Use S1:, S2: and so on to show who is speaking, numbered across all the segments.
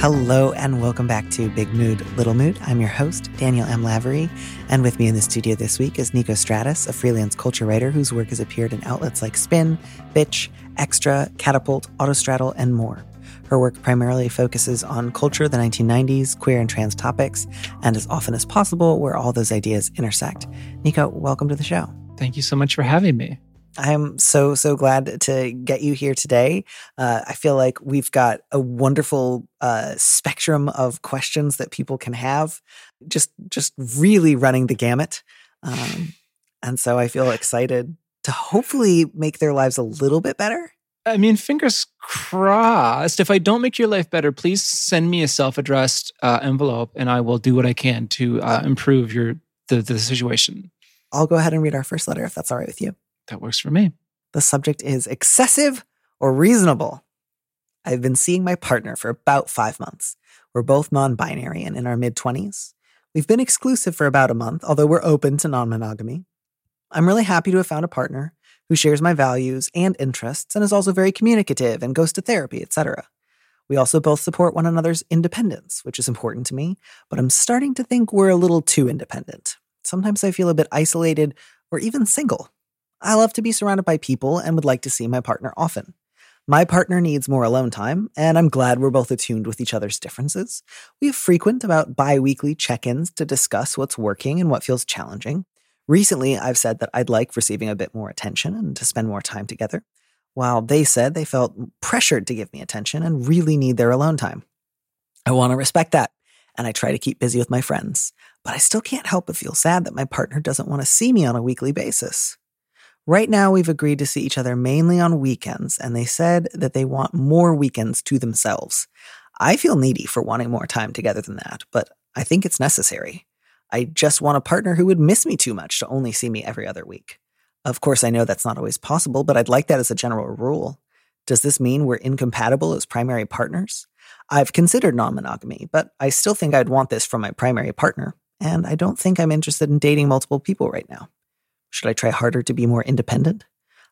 S1: Hello and welcome back to Big Mood, Little Mood. I'm your host, Daniel M. Lavery, and with me in the studio this week is Niko Stratis, a freelance culture writer whose work has appeared in outlets like Spin, Bitch, Xtra, Catapult, Autostraddle, and more. Her work primarily focuses on culture, the 1990s, queer and trans topics, and as often as possible, where all those ideas intersect. Niko, welcome to the show.
S2: Thank you so much for having me.
S1: I'm so, so glad to get you here today. Uh, I feel like we've got a wonderful uh, spectrum of questions that people can have, just, just really running the gamut. Um, and so I feel excited to hopefully make their lives a little bit better.
S2: I mean, fingers crossed. If I don't make your life better, please send me a self-addressed uh, envelope, and I will do what I can to uh, improve your the, the situation.
S1: I'll go ahead and read our first letter if that's all right with you.
S2: That works for me.
S1: The subject is excessive or reasonable. I've been seeing my partner for about five months. We're both non binary and in our mid 20s. We've been exclusive for about a month, although we're open to non monogamy. I'm really happy to have found a partner who shares my values and interests and is also very communicative and goes to therapy, etc. We also both support one another's independence, which is important to me, but I'm starting to think we're a little too independent. Sometimes I feel a bit isolated or even single. I love to be surrounded by people and would like to see my partner often. My partner needs more alone time, and I'm glad we're both attuned with each other's differences. We have frequent, about bi weekly check ins to discuss what's working and what feels challenging. Recently, I've said that I'd like receiving a bit more attention and to spend more time together, while they said they felt pressured to give me attention and really need their alone time. I want to respect that, and I try to keep busy with my friends, but I still can't help but feel sad that my partner doesn't want to see me on a weekly basis. Right now, we've agreed to see each other mainly on weekends, and they said that they want more weekends to themselves. I feel needy for wanting more time together than that, but I think it's necessary. I just want a partner who would miss me too much to only see me every other week. Of course, I know that's not always possible, but I'd like that as a general rule. Does this mean we're incompatible as primary partners? I've considered non monogamy, but I still think I'd want this from my primary partner, and I don't think I'm interested in dating multiple people right now. Should I try harder to be more independent?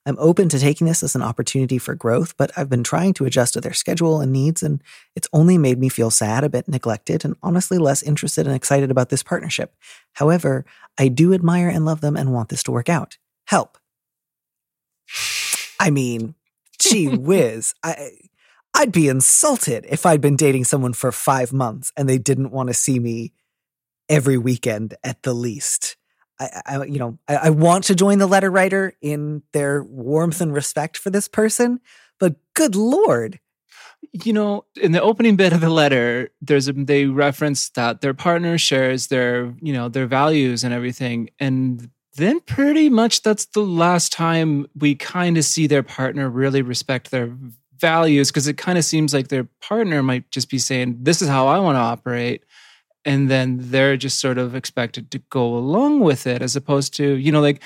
S1: I'm open to taking this as an opportunity for growth, but I've been trying to adjust to their schedule and needs, and it's only made me feel sad, a bit neglected, and honestly less interested and excited about this partnership. However, I do admire and love them and want this to work out. Help. I mean, gee whiz. I I'd be insulted if I'd been dating someone for five months and they didn't want to see me every weekend at the least. I, I you know, I, I want to join the letter writer in their warmth and respect for this person, but good lord,
S2: you know, in the opening bit of the letter, there's a, they reference that their partner shares their, you know, their values and everything, and then pretty much that's the last time we kind of see their partner really respect their values because it kind of seems like their partner might just be saying, "This is how I want to operate," and then they're just sort of expected to go along with it as opposed to you know like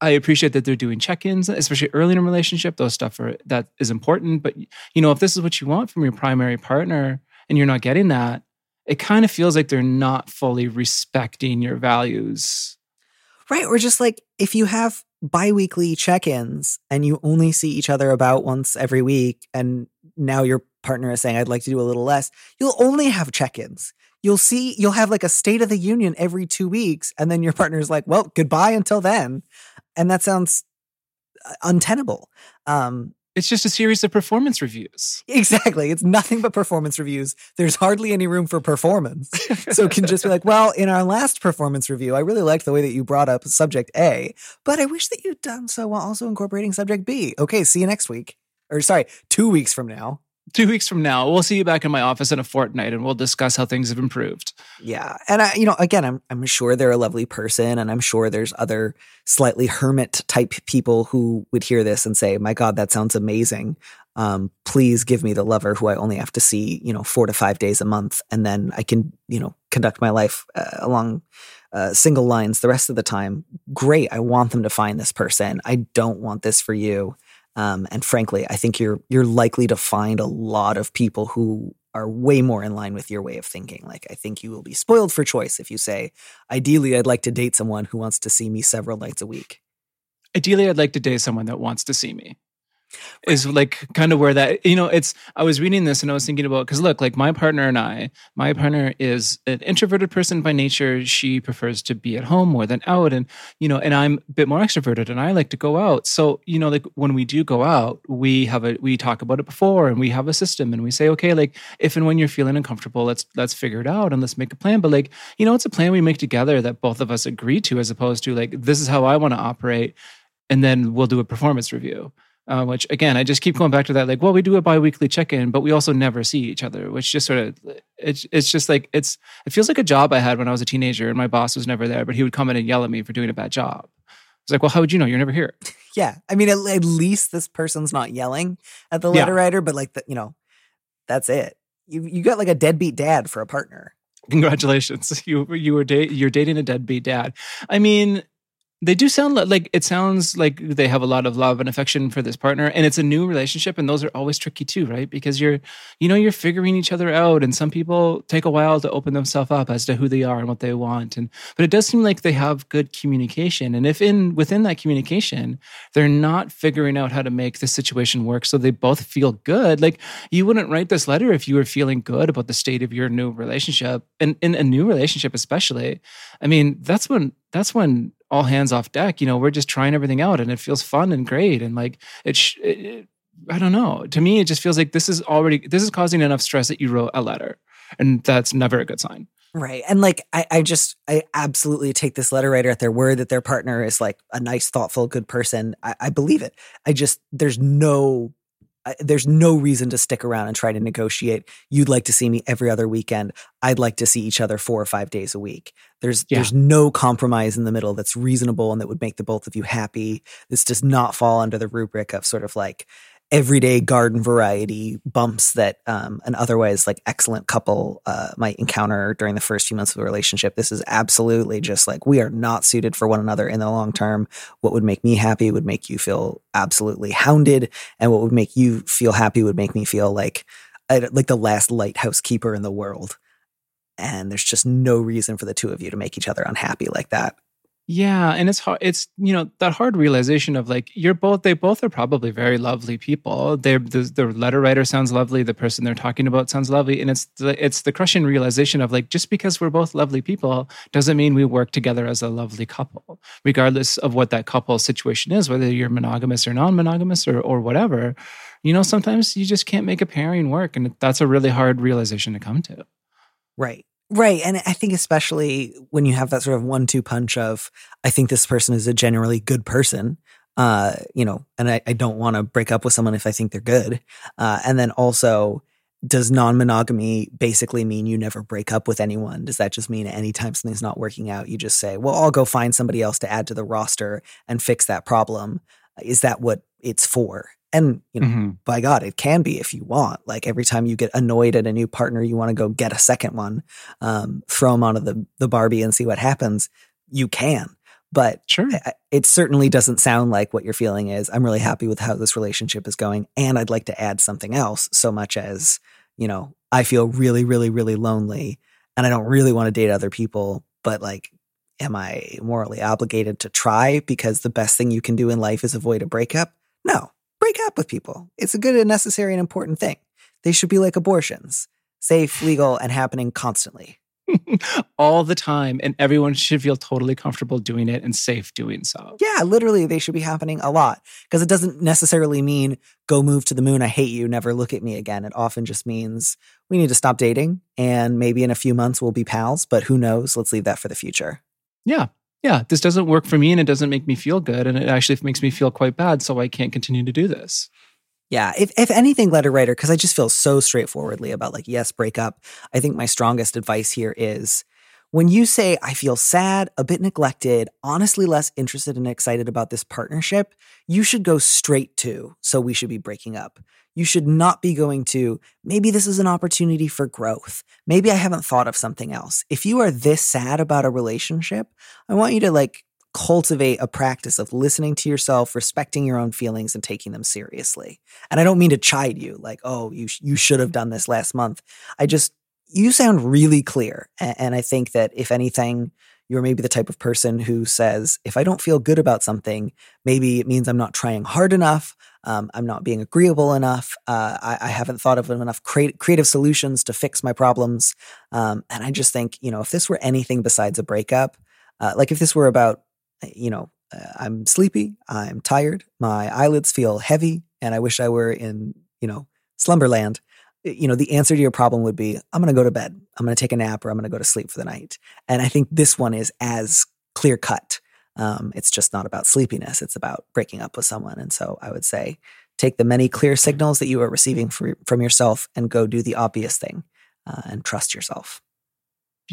S2: i appreciate that they're doing check-ins especially early in a relationship. Those stuff are that is important. But you know if this is what you want from your primary partner and you're not getting that it kind of feels like they're not fully respecting your values.
S1: Right or just like if you have biweekly check-ins and you only see each other about once every week and now your partner is saying i'd like to do a little less you'll only have check-ins you'll see you'll have like a state of the union every two weeks and then your partner's like well goodbye until then and that sounds uh, untenable um
S2: It's just a series of performance reviews.
S1: Exactly. It's nothing but performance reviews. There's hardly any room for performance. so it can just be like, well, in our last performance review, I really liked the way that you brought up subject A, but I wish that you'd done so while also incorporating subject B. Okay, see you next week. Or sorry, two weeks from now
S2: two weeks from now, we'll see you back in my office in a fortnight and we'll discuss how things have improved.
S1: Yeah. And I, you know, again, I'm, I'm sure they're a lovely person and I'm sure there's other slightly hermit type people who would hear this and say, my God, that sounds amazing. Um, please give me the lover who I only have to see, you know, four to five days a month. And then I can, you know, conduct my life uh, along uh, single lines the rest of the time. Great. I want them to find this person. I don't want this for you. Um, and frankly, I think you're you're likely to find a lot of people who are way more in line with your way of thinking. Like I think you will be spoiled for choice if you say, ideally, I'd like to date someone who wants to see me several nights a week.
S2: Ideally, I'd like to date someone that wants to see me is like kind of where that you know it's i was reading this and i was thinking about because look like my partner and i my partner is an introverted person by nature. She prefers to be at home more than out and you know and i'm a bit more extroverted and i like to go out. So you know like when we do go out we have a we talk about it before and we have a system and we say okay like if and when you're feeling uncomfortable let's let's figure it out and let's make a plan. But like you know it's a plan we make together that both of us agree to as opposed to like this is how i want to operate and then we'll do a performance review uh, which again, I just keep going back to that. Like, well, we do a biweekly check-in, but we also never see each other, which just sort of it's it's just like it's it feels like a job I had when I was a teenager, and my boss was never there, but he would come in and yell at me for doing a bad job. It's like, well, how would you know? You're never here.
S1: Yeah, I mean, at, at least this person's not yelling at the letter yeah. writer, but like, the, you know, that's it. You you got like a deadbeat dad for a partner.
S2: Congratulations, you you were da- you're dating a deadbeat dad. I mean, they do sound like it sounds like they have a lot of love and affection for this partner and it's a new relationship and those are always tricky too right? Because you're you know you're figuring each other out and some people take a while to open themselves up as to who they are and what they want and but it does seem like they have good communication and if in within that communication they're not figuring out how to make the situation work so they both feel good like you wouldn't write this letter if you were feeling good about the state of your new relationship and in a new relationship especially i mean that's when that's when all hands off deck. You know, we're just trying everything out, and it feels fun and great. And like it, sh- it, I don't know. To me, it just feels like this is already this is causing enough stress that you wrote a letter, and that's never a good sign.
S1: Right. And like, I, I just, I absolutely take this letter writer at their word that their partner is like a nice, thoughtful, good person. I, I believe it. I just, there's no there's no reason to stick around and try to negotiate. You'd like to see me every other weekend. I'd like to see each other four or five days a week. There's yeah. there's no compromise in the middle that's reasonable and that would make the both of you happy. This does not fall under the rubric of sort of like everyday garden variety bumps that um, an otherwise like excellent couple uh, might encounter during the first few months of a relationship. This is absolutely just like we are not suited for one another in the long term. What would make me happy would make you feel absolutely hounded, and what would make you feel happy would make me feel like like the last lighthouse keeper in the world. And there's just no reason for the two of you to make each other unhappy like that.
S2: Yeah, and it's hard. It's you know that hard realization of like you're both. They both are probably very lovely people. They're the, the letter writer sounds lovely. The person they're talking about sounds lovely, and it's the, it's the crushing realization of like just because we're both lovely people doesn't mean we work together as a lovely couple, regardless of what that couple situation is, whether you're monogamous or non-monogamous or or whatever. You know, sometimes you just can't make a pairing work, and that's a really hard realization to come to.
S1: Right. Right. And I think, especially when you have that sort of one two punch of, I think this person is a generally good person, uh, you know, and I, I don't want to break up with someone if I think they're good. Uh, and then also, does non monogamy basically mean you never break up with anyone? Does that just mean anytime something's not working out, you just say, well, I'll go find somebody else to add to the roster and fix that problem? Is that what it's for? And, you know, mm-hmm. by God, it can be if you want. Like every time you get annoyed at a new partner, you want to go get a second one, um, throw them onto the, the Barbie and see what happens. You can. But
S2: sure.
S1: it certainly doesn't sound like what you're feeling is I'm really happy with how this relationship is going. And I'd like to add something else so much as, you know, I feel really, really, really lonely and I don't really want to date other people. But like, am I morally obligated to try because the best thing you can do in life is avoid a breakup? No, break up with people. It's a good and necessary and important thing. They should be like abortions safe, legal, and happening constantly.
S2: all the time and everyone should feel totally comfortable doing it and safe doing so.
S1: Yeah, literally they should be happening a lot because it doesn't necessarily mean go move to the moon, I hate you, never look at me again. It often just means we need to stop dating and maybe in a few months we'll be pals, but who knows? Let's leave that for the future.
S2: Yeah. Yeah, this doesn't work for me and it doesn't make me feel good and it actually makes me feel quite bad so I can't continue to do this.
S1: Yeah, if if anything, letter writer, because I just feel so straightforwardly about like, yes, break up. I think my strongest advice here is when you say, I feel sad, a bit neglected, honestly less interested and excited about this partnership, you should go straight to, so we should be breaking up. You should not be going to, maybe this is an opportunity for growth. Maybe I haven't thought of something else. If you are this sad about a relationship, I want you to like cultivate a practice of listening to yourself, respecting your own feelings, and taking them seriously. And I don't mean to chide you, like, oh, you sh- you should have done this last month. I just you sound really clear, and, and I think that if anything, you're maybe the type of person who says, if I don't feel good about something, maybe it means I'm not trying hard enough. Um, I'm not being agreeable enough. Uh, I, I, haven't thought of enough creative solutions to fix my problems. Um, and I just think, you know, if this were anything besides a breakup, uh, like if this were about you know, uh, I'm sleepy, I'm tired, my eyelids feel heavy, and I wish I were in, you know, slumberland. You know, the answer to your problem would be I'm going to go to bed, I'm going to take a nap, or I'm going to go to sleep for the night. And I think this one is as clear cut. Um, it's just not about sleepiness, it's about breaking up with someone. And so I would say take the many clear signals that you are receiving for, from yourself and go do the obvious thing uh, and trust yourself.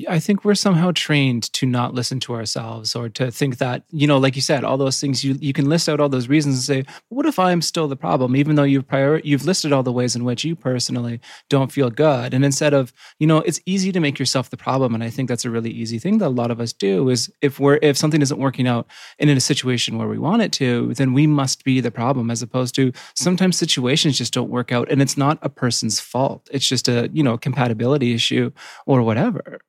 S2: I think we're somehow trained to not listen to ourselves or to think that, you know, like you said, all those things you you can list out all those reasons and say, what if I'm still the problem, even though you've prior you've listed all the ways in which you personally don't feel good. And instead of, you know, it's easy to make yourself the problem. And I think that's a really easy thing that a lot of us do is if we're if something isn't working out and in a situation where we want it to, then we must be the problem, as opposed to sometimes situations just don't work out and it's not a person's fault. It's just a, you know, compatibility issue or whatever.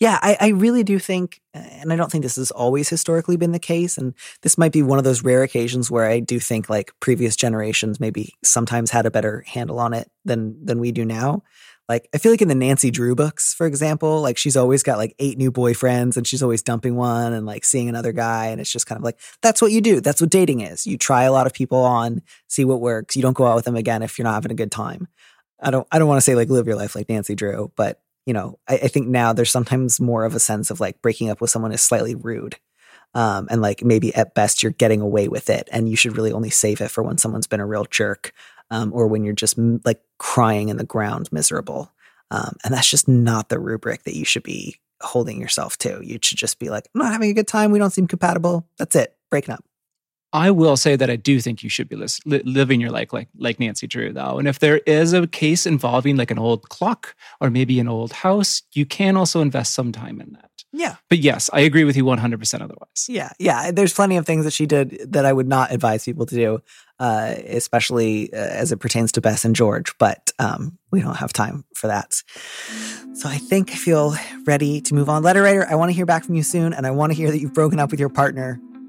S1: Yeah, I, I, really do think, and I don't think this has always historically been the case. And this might be one of those rare occasions where I do think like previous generations maybe sometimes had a better handle on it than than we do now. Like I feel like in the Nancy Drew books, for example, like she's always got like eight new boyfriends and she's always dumping one and like seeing another guy. And it's just kind of like, that's what you do. That's what dating is. You try a lot of people on, see what works. You don't go out with them again if you're not having a good time. I don't I don't want to say like live your life like Nancy Drew, but you know, I, I, think now there's sometimes more of a sense of like breaking up with someone is slightly rude. Um, and like maybe at best you're getting away with it and you should really only save it for when someone's been a real jerk um, or when you're just like crying in the ground miserable. Um, and that's just not the rubric that you should be holding yourself to. You should just be like, I'm not having a good time. We don't seem compatible. That's it. Breaking up.
S2: I will say that I do think you should be li- living your life like like Nancy Drew, though. And if there is a case involving like an old clock or maybe an old house, you can also invest some time in that.
S1: Yeah.
S2: But yes, I agree with you 100% otherwise.
S1: Yeah. Yeah. There's plenty of things that she did that I would not advise people to do, uh, especially uh, as it pertains to Bess and George. But um, we don't have time for that. So I think I feel ready to move on. Letter writer, I want to hear back from you soon. And I want to hear that you've broken up with your partner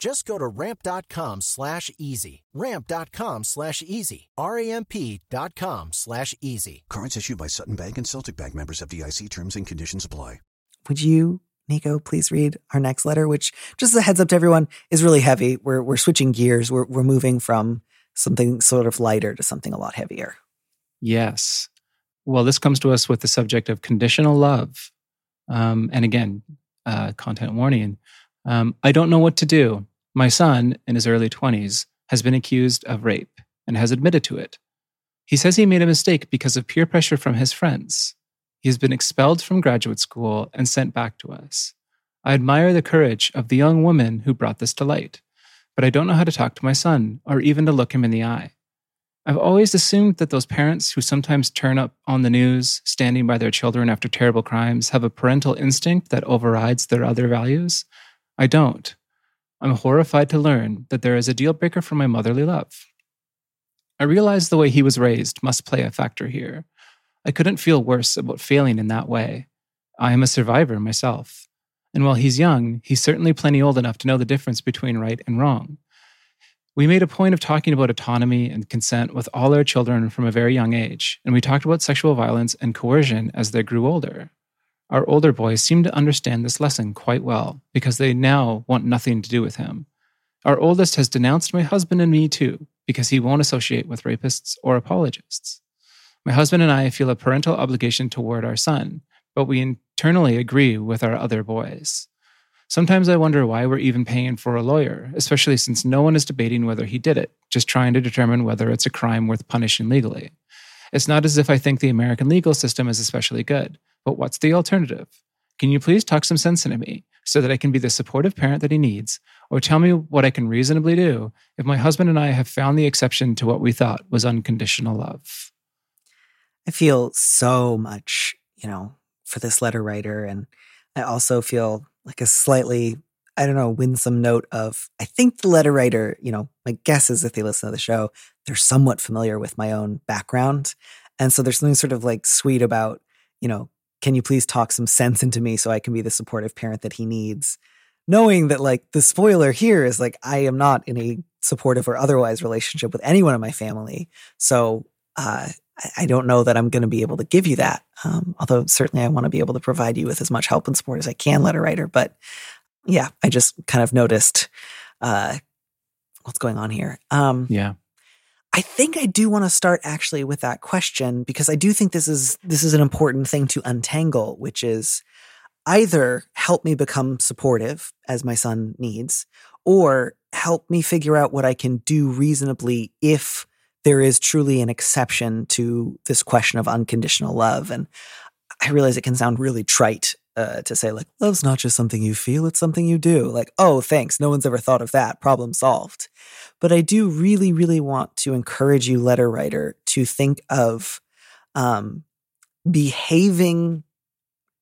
S3: Just go to ramp.com slash easy. Ramp.com slash easy. R-A-M-P.com slash easy.
S4: Cards issued by Sutton Bank and Celtic Bank members FDIC terms and conditions apply.
S1: Would you, Niko, please read our next letter, which just as a heads up to everyone is really heavy. We're we're switching gears. We're we're moving from something sort of lighter to something a lot heavier.
S2: Yes. Well, this comes to us with the subject of conditional love. Um, and again, uh, content warning. Um, I don't know what to do. My son, in his early 20s, has been accused of rape and has admitted to it. He says he made a mistake because of peer pressure from his friends. He has been expelled from graduate school and sent back to us. I admire the courage of the young woman who brought this to light, but I don't know how to talk to my son or even to look him in the eye. I've always assumed that those parents who sometimes turn up on the news standing by their children after terrible crimes have a parental instinct that overrides their other values. I don't. I'm horrified to learn that there is a deal breaker for my motherly love. I realize the way he was raised must play a factor here. I couldn't feel worse about failing in that way. I am a survivor myself. And while he's young, he's certainly plenty old enough to know the difference between right and wrong. We made a point of talking about autonomy and consent with all our children from a very young age, and we talked about sexual violence and coercion as they grew older. Our older boys seem to understand this lesson quite well because they now want nothing to do with him. Our oldest has denounced my husband and me too because he won't associate with rapists or apologists. My husband and I feel a parental obligation toward our son, but we internally agree with our other boys. Sometimes I wonder why we're even paying for a lawyer, especially since no one is debating whether he did it, just trying to determine whether it's a crime worth punishing legally. It's not as if I think the American legal system is especially good. But what's the alternative? Can you please talk some sense into me so that I can be the supportive parent that he needs? Or tell me what I can reasonably do if my husband and I have found the exception to what we thought was unconditional love?
S1: I feel so much, you know, for this letter writer. And I also feel like a slightly, I don't know, winsome note of, I think the letter writer, you know, my guess is if they listen to the show, they're somewhat familiar with my own background. And so there's something sort of like sweet about, you know, can you please talk some sense into me so I can be the supportive parent that he needs? Knowing that, like, the spoiler here is like, I am not in a supportive or otherwise relationship with anyone in my family. So, uh, I don't know that I'm going to be able to give you that. Um, although certainly I want to be able to provide you with as much help and support as I can, letter writer. But yeah, I just kind of noticed uh, what's going on here. Um,
S2: yeah.
S1: I think I do want to start actually with that question because I do think this is this is an important thing to untangle, which is either help me become supportive as my son needs, or help me figure out what I can do reasonably if there is truly an exception to this question of unconditional love. And I realize it can sound really trite uh, to say like love's not just something you feel it's something you do. Like oh thanks no one's ever thought of that problem solved. But i do really really want to encourage you letter writer to think of um, behaving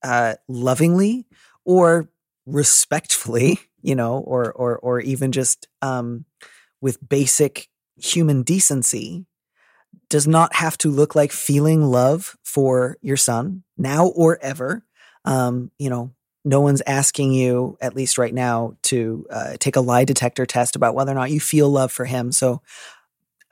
S1: uh, lovingly or respectfully you know or or or even just um, with basic human decency does not have to look like feeling love for your son now or ever um, you know, no one's asking you, at least right now, to uh, take a lie detector test about whether or not you feel love for him. So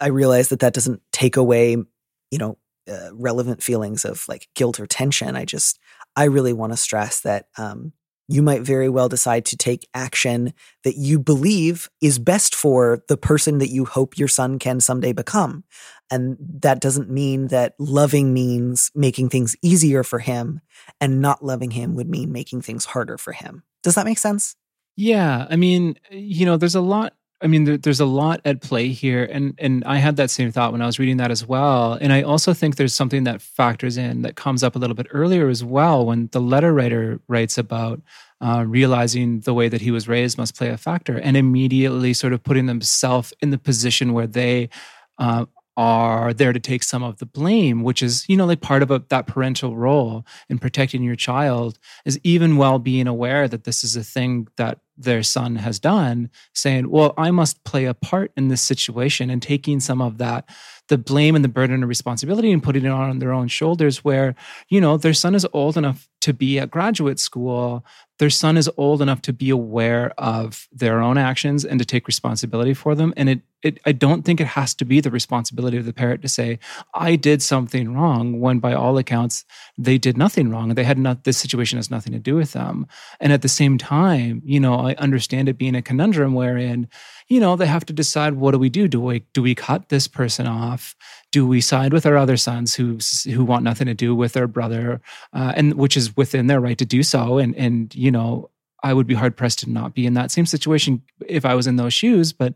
S1: I realize that that doesn't take away, you know, uh, relevant feelings of like guilt or tension. I just, I really want to stress that um, you might very well decide to take action that you believe is best for the person that you hope your son can someday become. And that doesn't mean that loving means making things easier for him, and not loving him would mean making things harder for him. Does that make sense?
S2: Yeah. I mean, you know, there's a lot I mean, there, there's a lot at play here, and and I had that same thought when I was reading that as well. And I also think there's something that factors in that comes up a little bit earlier as well when the letter writer writes about uh, realizing the way that he was raised must play a factor, and immediately sort of putting themselves in the position where they uh, are there to take some of the blame, which is, you know, like part of a, that parental role in protecting your child is even while being aware that this is a thing that their son has done, saying, well, I must play a part in this situation and taking some of that, the blame and the burden and responsibility and putting it on their own shoulders where, you know, their son is old enough to be at graduate school. Their son is old enough to be aware of their own actions and to take responsibility for them. And it, it i don't think it has to be the responsibility of the parent to say i did something wrong when by all accounts they did nothing wrong. They had not this situation has nothing to do with them. And at the same time you know i understand it being a conundrum wherein you know they have to decide what do we do do we do we cut this person off do we side with our other sons who who want nothing to do with their brother, uh, and which is within their right to do so? And and you know, I would be hard pressed to not be in that same situation if I was in those shoes. But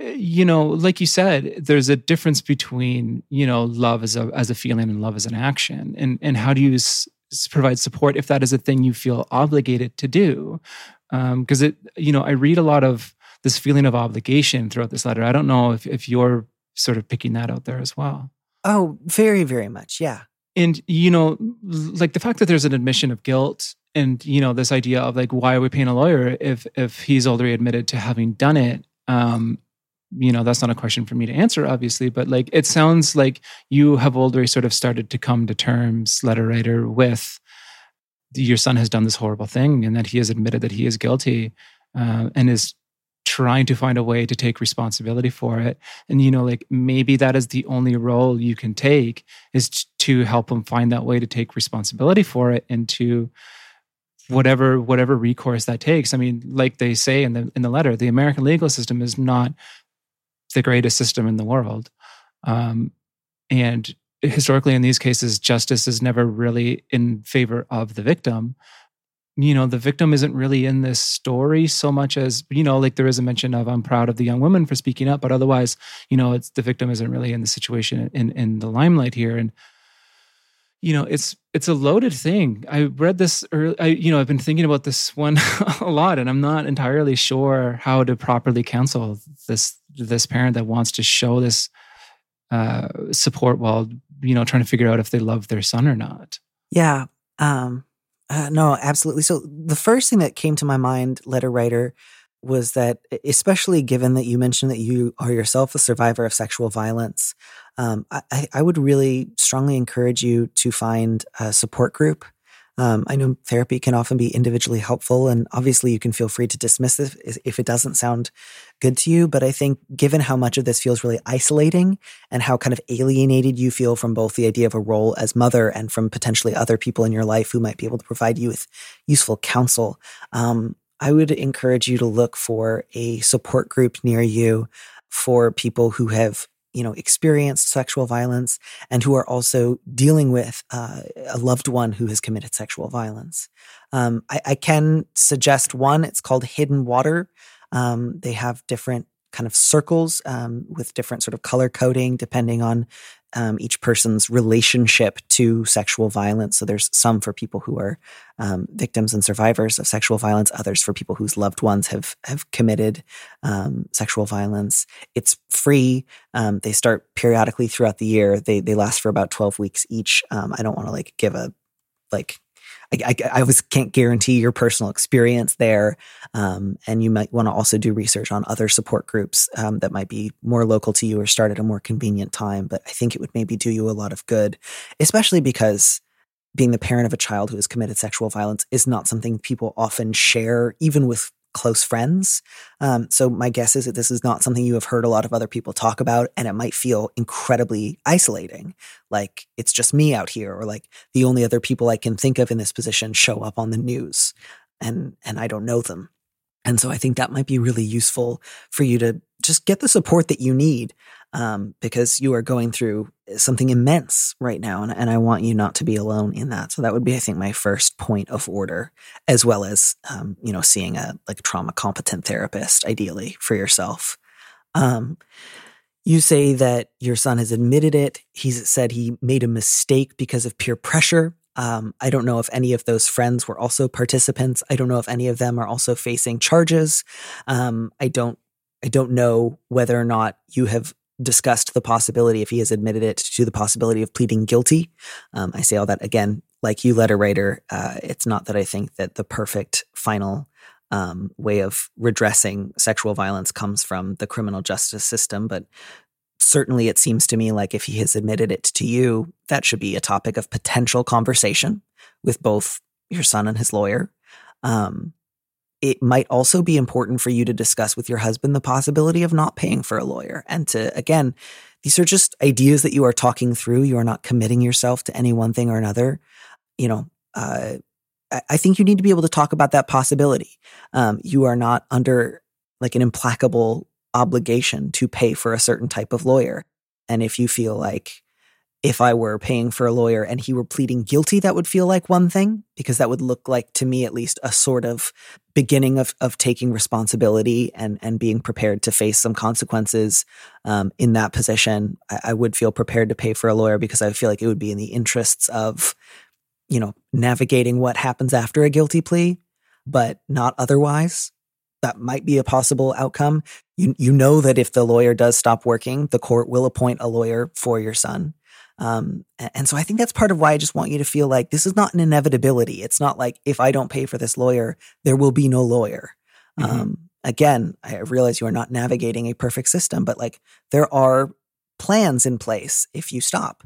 S2: eh, you know, like you said, there's a difference between you know love as a as a feeling and love as an action, and and how do you s- provide support if that is a thing you feel obligated to do? Because um, it, you know, I read a lot of this feeling of obligation throughout this letter. I don't know if if you're sort of picking that out there as well.
S1: Oh, very, very much. Yeah.
S2: And, you know, like the fact that there's an admission of guilt and, you know, this idea of like, why are we paying a lawyer if, if he's already admitted to having done it? Um, you know, that's not a question for me to answer, obviously, but like, it sounds like you have already sort of started to come to terms, letter writer, with your son has done this horrible thing and that he has admitted that he is guilty uh, and is trying to find a way to take responsibility for it. And you know like maybe that is the only role you can take is to help them find that way to take responsibility for it and to whatever whatever recourse that takes. I mean like they say in the in the letter the american legal system is not the greatest system in the world. Um, and historically in these cases justice is never really in favor of the victim you know the victim isn't really in this story so much as you know like there is a mention of i'm proud of the young woman for speaking up but otherwise you know it's the victim isn't really in the situation in in the limelight here. And you know it's it's a loaded thing. I read this early I, you know i've been thinking about this one a lot and i'm not entirely sure how to properly counsel this this parent that wants to show this uh support while you know trying to figure out if they love their son or not.
S1: Yeah um uh, no, absolutely. So the first thing that came to my mind, letter writer, was that especially given that you mentioned that you are yourself a survivor of sexual violence, um, I, I, would really strongly encourage you to find a support group um, I know therapy can often be individually helpful, and obviously you can feel free to dismiss it if it doesn't sound good to you. But I think given how much of this feels really isolating and how kind of alienated you feel from both the idea of a role as mother and from potentially other people in your life who might be able to provide you with useful counsel, um, I would encourage you to look for a support group near you for people who have you know, experienced sexual violence and who are also dealing with uh, a loved one who has committed sexual violence. Um, I, I, can suggest one. It's called Hidden Water. Um, they have different kind of circles um, with different sort of color coding depending on um, each person's relationship to sexual violence. So there's some for people who are um, victims and survivors of sexual violence, others for people whose loved ones have have committed um, sexual violence. It's free. Um, they start periodically throughout the year. They they last for about twelve weeks each. Um, I don't want to like give a like I, I, I always can't guarantee your personal experience there. Um, and you might want to also do research on other support groups um, that might be more local to you or start at a more convenient time. But I think it would maybe do you a lot of good, especially because being the parent of a child who has committed sexual violence is not something people often share, even with close friends. Um, so my guess is that this is not something you have heard a lot of other people talk about, and it might feel incredibly isolating. Like it's just me out here, or like the only other people I can think of in this position show up on the news, and and I don't know them. And so I think that might be really useful for you to just get the support that you need. Um, because you are going through something immense right now. And, and I want you not to be alone in that. So that would be, I think, my first point of order, as well as, um, you know, seeing a like trauma competent therapist, ideally for yourself. Um, you say that your son has admitted it. He's said he made a mistake because of peer pressure. Um, I don't know if any of those friends were also participants. I don't know if any of them are also facing charges. Um, I don't. I don't know whether or not you have discussed the possibility, if he has admitted it, to the possibility of pleading guilty. Um, I say all that again, like you, letter writer. Uh, it's not that I think that the perfect final um, way of redressing sexual violence comes from the criminal justice system, but certainly it seems to me like if he has admitted it to you, that should be a topic of potential conversation with both your son and his lawyer. Um, it might also be important for you to discuss with your husband the possibility of not paying for a lawyer and to, again, these are just ideas that you are talking through. You are not committing yourself to any one thing or another. You know, uh, I think you need to be able to talk about that possibility. Um, you are not under like an implacable obligation to pay for a certain type of lawyer. And if you feel like if I were paying for a lawyer and he were pleading guilty, that would feel like one thing, because that would look like, to me at least, a sort of beginning of, of taking responsibility and, and being prepared to face some consequences um, in that position. I, I would feel prepared to pay for a lawyer because I feel like it would be in the interests of, you know, navigating what happens after a guilty plea, but not otherwise. That might be a possible outcome. You, you know that if the lawyer does stop working, the court will appoint a lawyer for your son um, and so I think that's part of why I just want you to feel like this is not an inevitability. It's not like if I don't pay for this lawyer, there will be no lawyer. Mm-hmm. Um, again, I realize you are not navigating a perfect system, but like there are plans in place if you stop.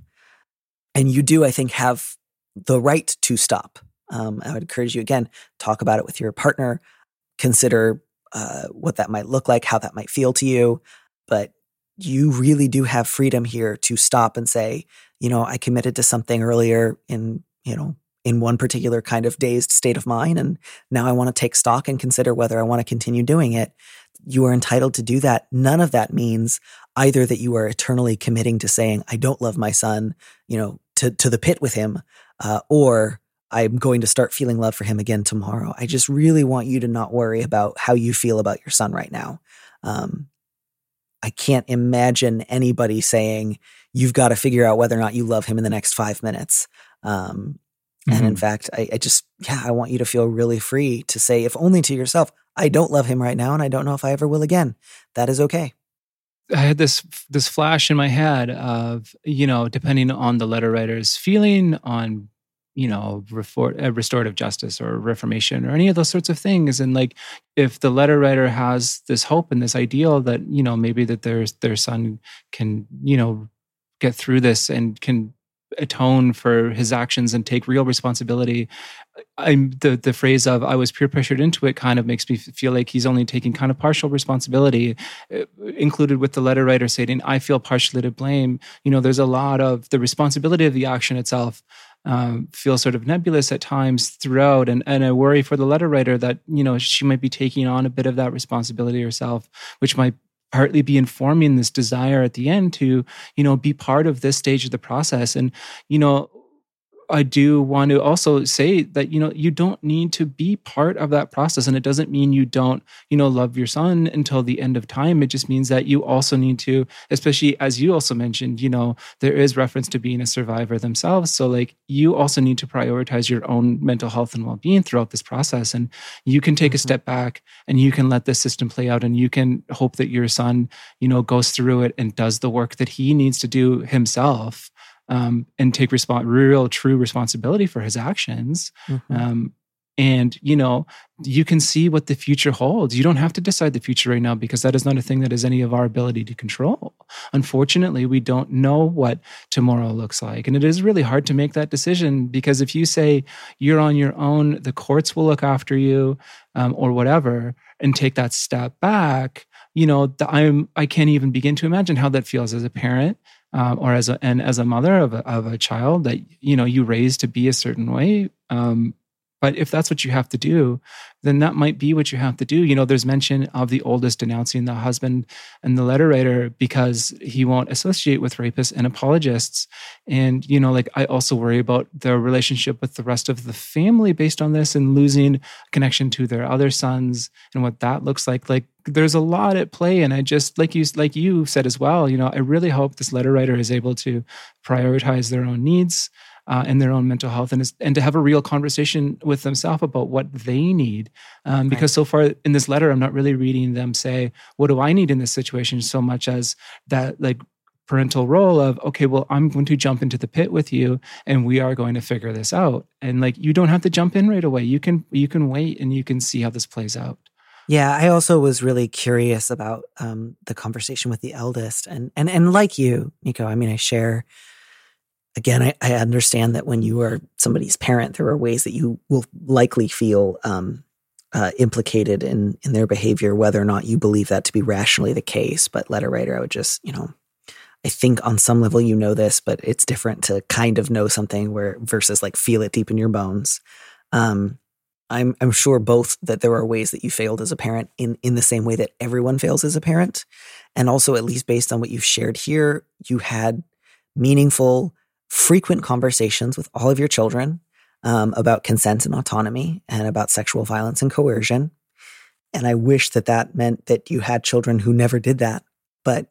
S1: And you do, I think, have the right to stop. Um, I would encourage you again, talk about it with your partner, consider uh, what that might look like, how that might feel to you. But you really do have freedom here to stop and say, you know, I committed to something earlier in, you know, in one particular kind of dazed state of mind. And now I want to take stock and consider whether I want to continue doing it. You are entitled to do that. None of that means either that you are eternally committing to saying, I don't love my son, you know, to, to the pit with him, uh, or I'm going to start feeling love for him again tomorrow. I just really want you to not worry about how you feel about your son right now. Um, I can't imagine anybody saying you've got to figure out whether or not you love him in the next five minutes. Um, mm-hmm. And in mm-hmm. fact, I, I, just, yeah, I want you to feel really free to say, if only to yourself, I don't love him right now, and I don't know if I ever will again. That is okay.
S2: I had this this flash in my head of you know, depending on the letter writer's feeling on you know, refor- uh, restorative justice or reformation or any of those sorts of things. And like, if the letter writer has this hope and this ideal that you know maybe that their their son can you know get through this and can atone for his actions and take real responsibility. I'm the the phrase of I was peer pressured into it kind of makes me feel like he's only taking kind of partial responsibility, uh, included with the letter writer saying I feel partially to blame. You know, there's a lot of the responsibility of the action itself um, feel sort of nebulous at times throughout and, and i worry for the letter writer that you know she might be taking on a bit of that responsibility herself which might partly be informing this desire at the end to you know be part of this stage of the process. And you know I do want to also say that you know you don't need to be part of that process. And it doesn't mean you don't you know love your son until the end of time. It just means that you also need to especially as you also mentioned you know there is reference to being a survivor themselves. So like you also need to prioritize your own mental health and well-being throughout this process. And you can take mm-hmm. a step back and you can let the system play out and you can hope that your son you know goes through it and does the work that he needs to do himself um, and take real, true responsibility for his actions. Mm-hmm. Um, and you know you can see what the future holds you don't have to decide the future right now because that is not a thing that is any of our ability to control unfortunately we don't know what tomorrow looks like and it is really hard to make that decision because if you say you're on your own the courts will look after you um, or whatever and take that step back you know the, i'm i can't even begin to imagine how that feels as a parent um, or as a and as a mother of a, of a child that you know you raise to be a certain way um, but if that's what you have to do, then that might be what you have to do. You know, there's mention of the oldest denouncing the husband and the letter writer because he won't associate with rapists and apologists. And, you know, like I also worry about the relationship with the rest of the family based on this and losing connection to their other sons and what that looks like. Like there's a lot at play. And I just like you like you said as well, you know, I really hope this letter writer is able to prioritize their own needs uh, and their own mental health and, is, and to have a real conversation with themselves about what they need. Um, because right. so far in this letter, I'm not really reading them say, what do I need in this situation so much as that like parental role of, okay, well, I'm going to jump into the pit with you and we are going to figure this out. And like, you don't have to jump in right away. You can, you can wait and you can see how this plays out.
S1: Yeah, I also was really curious about um, the conversation with the eldest, and and and like you, Niko. I mean, I share again, I, I, understand that when you are somebody's parent, there are ways that you will likely feel um, uh, implicated in in their behavior, whether or not you believe that to be rationally the case. But letter writer, I would just, you know, I think on some level you know this, but it's different to kind of know something where versus like feel it deep in your bones. Um, I'm I'm sure both that there are ways that you failed as a parent in in the same way that everyone fails as a parent, and also at least based on what you've shared here, you had meaningful frequent conversations with all of your children um, about consent and autonomy and about sexual violence and coercion. And I wish that that meant that you had children who never did that. But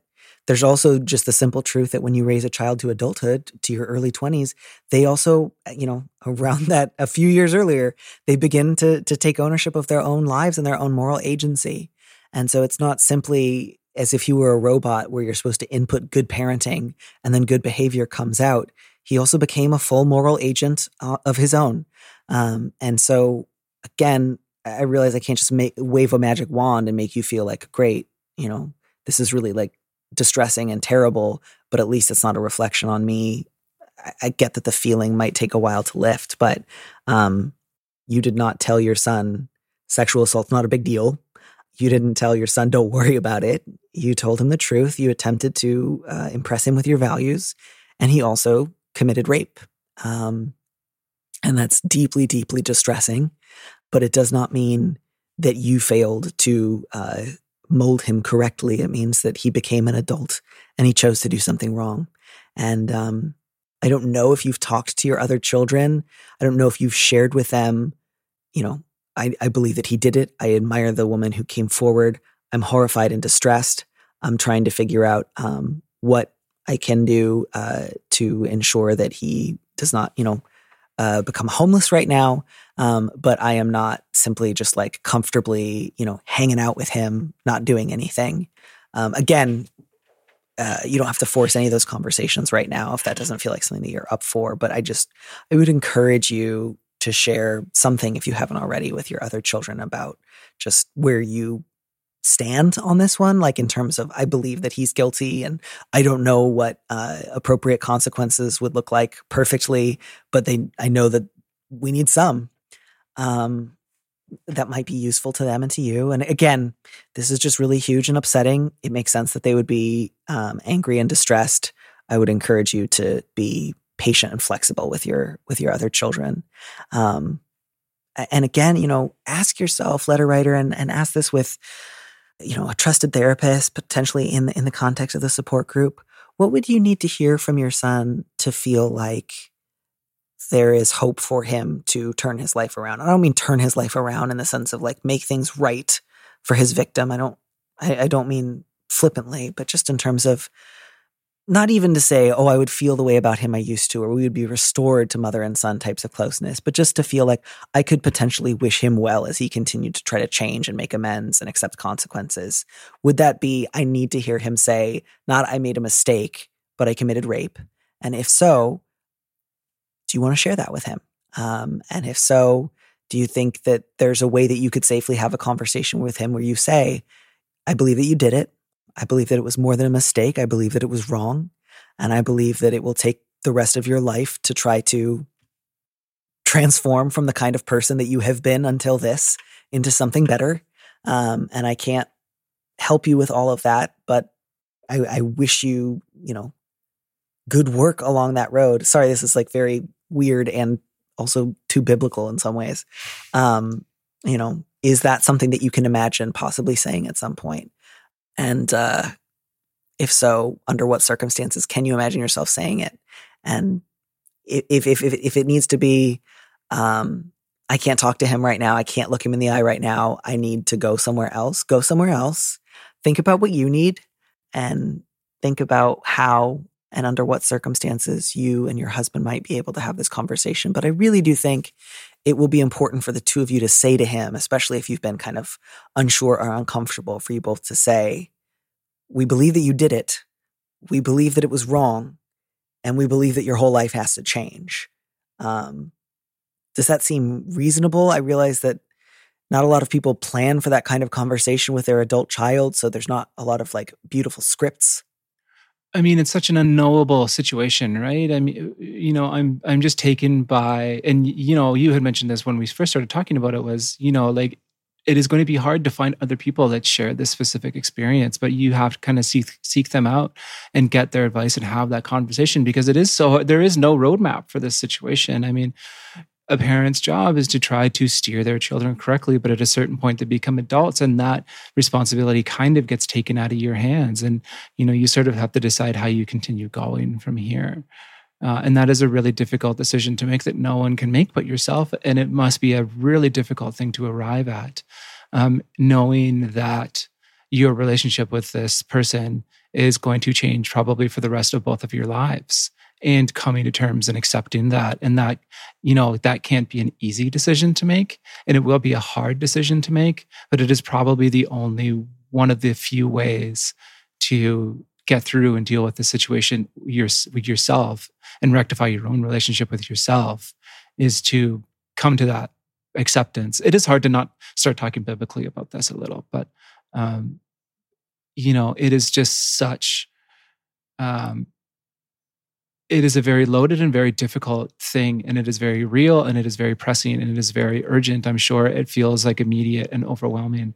S1: there's also just the simple truth that when you raise a child to adulthood, to your early 20s, they also, you know, around that a few years earlier, they begin to, to take ownership of their own lives and their own moral agency. And so it's not simply as if you were a robot where you're supposed to input good parenting and then good behavior comes out he also became a full moral agent uh, of his own. Um, and so, again, I realize I can't just make, wave a magic wand and make you feel like, great, you know, this is really like distressing and terrible, but at least it's not a reflection on me. I, I get that the feeling might take a while to lift, but um, you did not tell your son sexual assault's not a big deal. You didn't tell your son, don't worry about it. You told him the truth. You attempted to uh, impress him with your values. And he also committed rape. Um, and that's deeply, deeply distressing. But it does not mean that you failed to uh, mold him correctly. It means that he became an adult and he chose to do something wrong. And um, I don't know if you've talked to your other children. I don't know if you've shared with them, you know, I, I believe that he did it. I admire the woman who came forward. I'm horrified and distressed. I'm trying to figure out um, what I can do uh, to ensure that he does not, you know, uh, become homeless right now. Um, but I am not simply just like comfortably, you know, hanging out with him, not doing anything. Um, again, uh, you don't have to force any of those conversations right now if that doesn't feel like something that you're up for. But I just, I would encourage you to share something if you haven't already with your other children about just where you stand on this one, like in terms of I believe that he's guilty and I don't know what uh, appropriate consequences would look like perfectly, but they I know that we need some. Um, that might be useful to them and to you. And again, this is just really huge and upsetting. It makes sense that they would be um, angry and distressed. I would encourage you to be patient and flexible with your with your other children. Um, and again, you know, ask yourself, letter writer, and and ask this with you know, a trusted therapist, potentially in the, in the context of the support group, what would you need to hear from your son to feel like there is hope for him to turn his life around? I don't mean turn his life around in the sense of like make things right for his victim. I don't, I, I don't mean flippantly, but just in terms of not even to say, oh, I would feel the way about him I used to, or we would be restored to mother and son types of closeness, but just to feel like I could potentially wish him well as he continued to try to change and make amends and accept consequences. Would that be, I need to hear him say, not I made a mistake, but I committed rape? And if so, do you want to share that with him? Um, and if so, do you think that there's a way that you could safely have a conversation with him where you say, I believe that you did it. I believe that it was more than a mistake. I believe that it was wrong. And I believe that it will take the rest of your life to try to transform from the kind of person that you have been until this into something better. Um, and I can't help you with all of that, but I, I wish you, you know, good work along that road. Sorry, this is like very weird and also too biblical in some ways. Um, you know, is that something that you can imagine possibly saying at some point? And uh, if so, under what circumstances can you imagine yourself saying it? And if if if, if it needs to be, um, I can't talk to him right now. I can't look him in the eye right now. I need to go somewhere else. Go somewhere else. Think about what you need, and think about how and under what circumstances you and your husband might be able to have this conversation. But I really do think it will be important for the two of you to say to him, especially if you've been kind of unsure or uncomfortable, for you both to say, We believe that you did it. We believe that it was wrong. And we believe that your whole life has to change. Um, does that seem reasonable? I realize that not a lot of people plan for that kind of conversation with their adult child. So there's not a lot of like beautiful scripts
S2: I mean, it's such an unknowable situation, right? I mean, you know, I'm I'm just taken by, and you know, you had mentioned this when we first started talking about it. Was you know, like it is going to be hard to find other people that share this specific experience, but you have to kind of seek seek them out and get their advice and have that conversation because it is so. There is no roadmap for this situation. I mean, a parent's job is to try to steer their children correctly, but at a certain point they become adults and that responsibility kind of gets taken out of your hands. And, you know, you sort of have to decide how you continue going from here. Uh, and that is a really difficult decision to make that no one can make but yourself. And it must be a really difficult thing to arrive at, um, knowing that your relationship with this person is going to change probably for the rest of both of your lives and coming to terms and accepting that. And that you know that can't be an easy decision to make and it will be a hard decision to make but it is probably the only one of the few ways to get through and deal with the situation your, with yourself and rectify your own relationship with yourself is to come to that acceptance. It is hard to not start talking biblically about this a little but um, you know it is just such um, it is a very loaded and very difficult thing and it is very real and it is very pressing and it is very urgent. I'm sure it feels like immediate and overwhelming.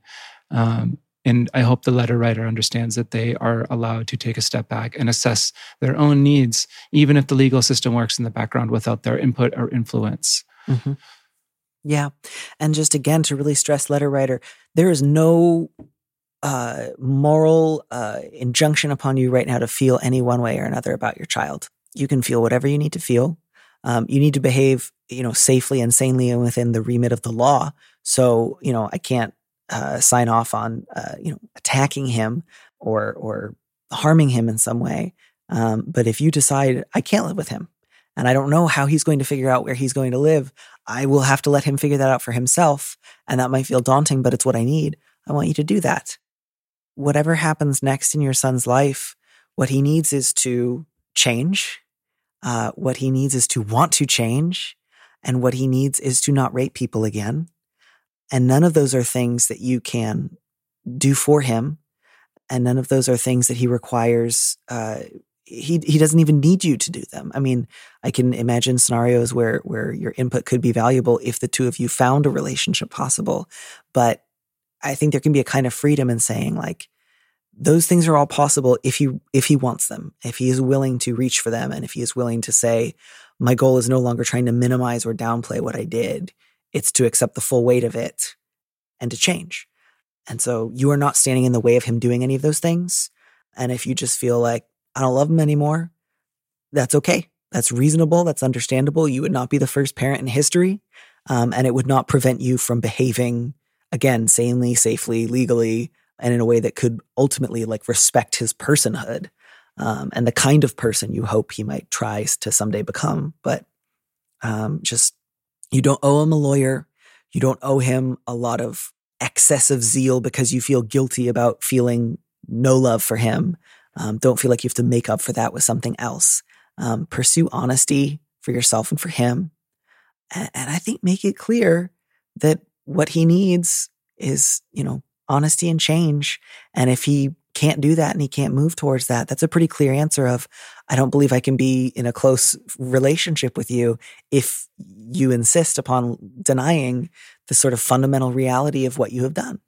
S2: Um, and i hope the letter writer understands that they are allowed to take a step back and assess their own needs even if the legal system works in the background without their input or influence.
S1: Mm-hmm. yeah. And just again to really stress letter writer there is no uh, moral uh, injunction upon you right now to feel any one way or another about your child you can feel whatever you need to feel. Um, you need to behave, you know, safely and sanely and within the remit of the law. So, you know, I can't uh, sign off on, uh, you know, attacking him or or harming him in some way. Um, but if you decide I can't live with him, and I don't know how he's going to figure out where he's going to live, I will have to let him figure that out for himself. And that might feel daunting, but it's what I need. I want you to do that. Whatever happens next in your son's life, what he needs is to change uh, what he needs is to want to change, and what he needs is to not rape people again. And none of those are things that you can do for him, and none of those are things that he requires. Uh, he he doesn't even need you to do them. I mean, I can imagine scenarios where where your input could be valuable if the two of you found a relationship possible, but I think there can be a kind of freedom in saying like, those things are all possible if he if he wants them if he is willing to reach for them and if he is willing to say my goal is no longer trying to minimize or downplay what i did. It's to accept the full weight of it and to change. And so you are not standing in the way of him doing any of those things. And if you just feel like i don't love him anymore that's okay. That's reasonable. That's understandable. You would not be the first parent in history um, and it would not prevent you from behaving again sanely safely legally and in a way that could ultimately like respect his personhood um, and the kind of person you hope he might try to someday become. But um, just you don't owe him a lawyer. You don't owe him a lot of excessive zeal because you feel guilty about feeling no love for him. Um, don't feel like you have to make up for that with something else. Um, pursue honesty for yourself and for him. And, and I think make it clear that what he needs is, you know, honesty and change. And if he can't do that and he can't move towards that, that's a pretty clear answer of, I don't believe I can be in a close relationship with you if you insist upon denying the sort of fundamental reality of what you have done.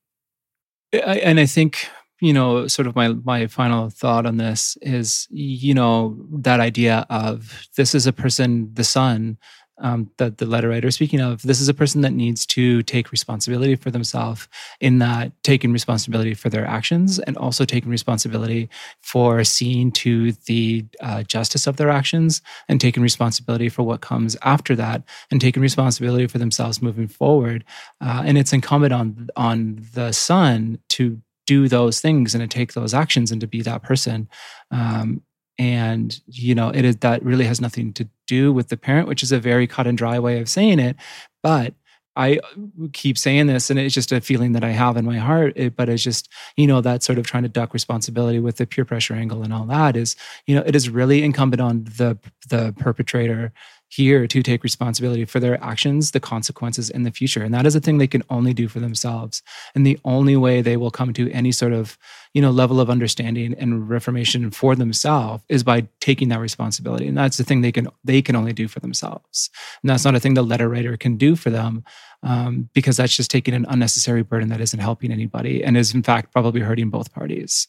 S2: And I think, you know, sort of my my final thought on this is, you know, that idea of this is a person, the son, um, that the letter writer is speaking of, this is a person that needs to take responsibility for themselves in that taking responsibility for their actions and also taking responsibility for seeing to the uh, justice of their actions and taking responsibility for what comes after that and taking responsibility for themselves moving forward. Uh, and it's incumbent on on the son to do those things and to take those actions and to be that person. Um, and you know it is that really has nothing to do with the parent which is a very cut and dry way of saying it but I uh, keep saying this, and it's just a feeling that I have in my heart. It, but it's just, you know, that sort of trying to duck responsibility with the peer pressure angle and all that is, you know, it is really incumbent on the the perpetrator here to take responsibility for their actions, the consequences in the future. And that is a thing they can only do for themselves. And the only way they will come to any sort of, you know, level of understanding and reformation for themselves is by taking that responsibility. And that's the thing they can they can only do for themselves. And that's not a thing the letter writer can do for them. Um, because that's just taking an unnecessary burden that isn't helping anybody and is in fact probably hurting both parties.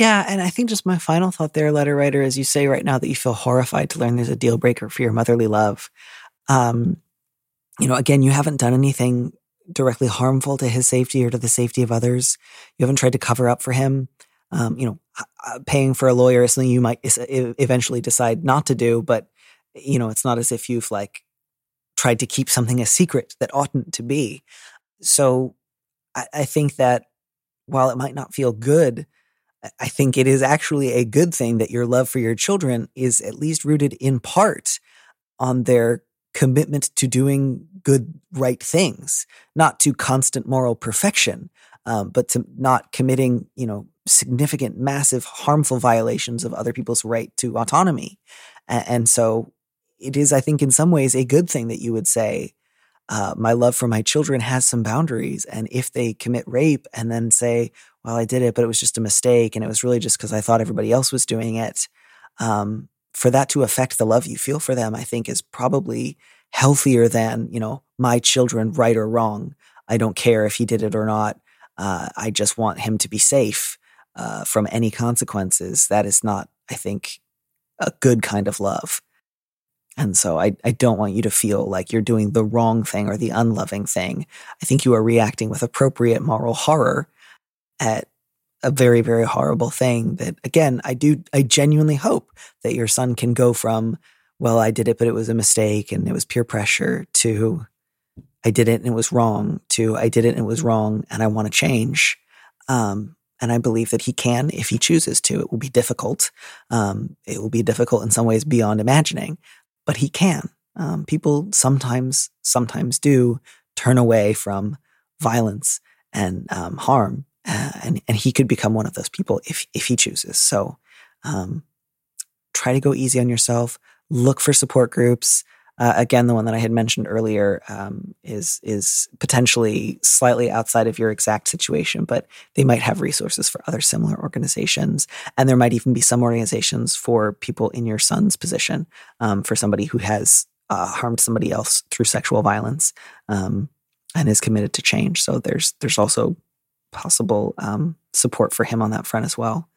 S1: Yeah, and I think just my final thought there, letter writer, is you say right now that you feel horrified to learn there's a deal breaker for your motherly love. Um, you know, again, you haven't done anything directly harmful to his safety or to the safety of others. You haven't tried to cover up for him. Um, you know, paying for a lawyer is something you might eventually decide not to do, but you know, it's not as if you've like tried to keep something a secret that oughtn't to be. So I, I think that while it might not feel good I think it is actually a good thing that your love for your children is at least rooted in part on their commitment to doing good, right things, not to constant moral perfection, um, but to not committing, you know, significant, massive, harmful violations of other people's right to autonomy. And, and so it is, I think, in some ways a good thing that you would say, uh, my love for my children has some boundaries. And if they commit rape and then say, well, I did it, but it was just a mistake. And it was really just because I thought everybody else was doing it. Um, for that to affect the love you feel for them, I think is probably healthier than, you know, my children, right or wrong. I don't care if he did it or not. Uh, I just want him to be safe uh, from any consequences. That is not, I think, a good kind of love. And so I, I don't want you to feel like you're doing the wrong thing or the unloving thing. I think you are reacting with appropriate moral horror at a very, very horrible thing that again, I do, I genuinely hope that your son can go from, well, I did it, but it was a mistake and it was peer pressure to I did it and it was wrong to I did it and it was wrong and I want to change. Um, and I believe that he can if he chooses to. It will be difficult. Um, it will be difficult in some ways beyond imagining, but he can. Um, people sometimes, sometimes do turn away from violence and um, harm, uh, and and he could become one of those people if if he chooses. So, um, try to go easy on yourself. Look for support groups. Uh, again, the one that I had mentioned earlier um, is is potentially slightly outside of your exact situation, but they might have resources for other similar organizations, and there might even be some organizations for people in your son's position, um, for somebody who has uh, harmed somebody else through sexual violence um, and is committed to change. So there's there's also possible um, support for him on that front as well.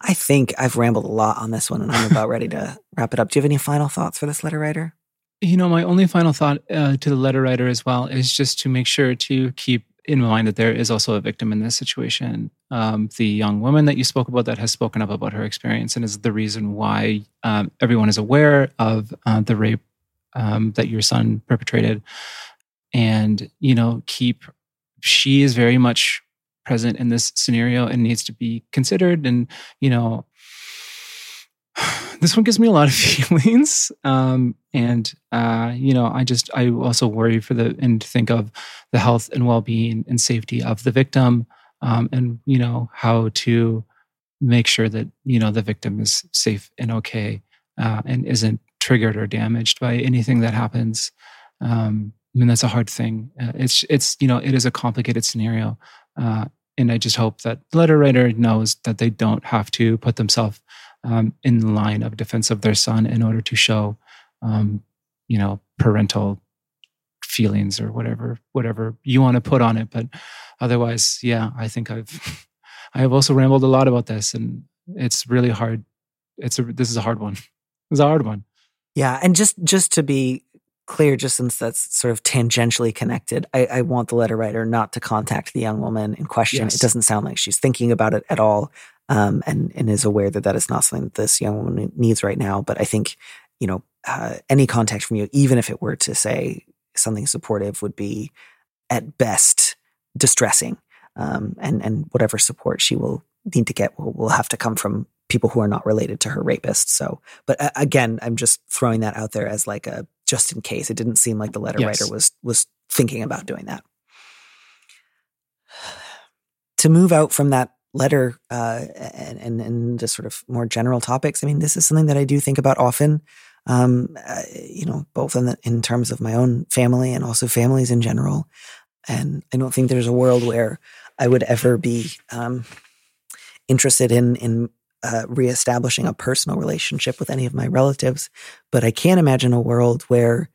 S1: I think I've rambled a lot on this one, and I'm about ready to wrap it up. Do you have any final thoughts for this letter writer?
S2: You know, my only final thought uh, to the letter writer as well is just to make sure to keep in mind that there is also a victim in this situation. Um, the young woman that you spoke about that has spoken up about her experience and is the reason why um, everyone is aware of uh, the rape um, that your son perpetrated. And, you know, keep, she is very much present in this scenario and needs to be considered. And, you know, this one gives me a lot of feelings. Um, and, uh, you know, I just, I also worry for the, and think of the health and well being and safety of the victim um, and, you know, how to make sure that, you know, the victim is safe and okay uh, and isn't triggered or damaged by anything that happens. Um, I mean, that's a hard thing. Uh, it's, it's, you know, it is a complicated scenario. Uh, and I just hope that the letter writer knows that they don't have to put themselves um, in line of defense of their son in order to show, um, you know, parental feelings or whatever, whatever you want to put on it. But otherwise, yeah, I think I've, I have also rambled a lot about this, and it's really hard. It's a, this is a hard one. It's a hard one.
S1: Yeah, and just just to be clear, just since that's sort of tangentially connected, I, I want the letter writer not to contact the young woman in question.
S2: Yes.
S1: It doesn't sound like she's thinking about it at all, um, and and is aware that that is not something that this young woman needs right now. But I think you know uh, any contact from you, even if it were to say something supportive, would be at best distressing. Um, and and whatever support she will need to get will, will have to come from people who are not related to her rapist. So, but uh, again, I'm just throwing that out there as like a just in case. It didn't seem like the letter
S2: Yes.
S1: writer was was thinking about doing that. To move out from that letter uh, and, and and just sort of more general topics. I mean, this is something that I do think about often. Um, uh, you know, both in the, in terms of my own family and also families in general. And I don't think there's a world where I would ever be um, interested in in uh, reestablishing a personal relationship with any of my relatives. But I can't imagine a world where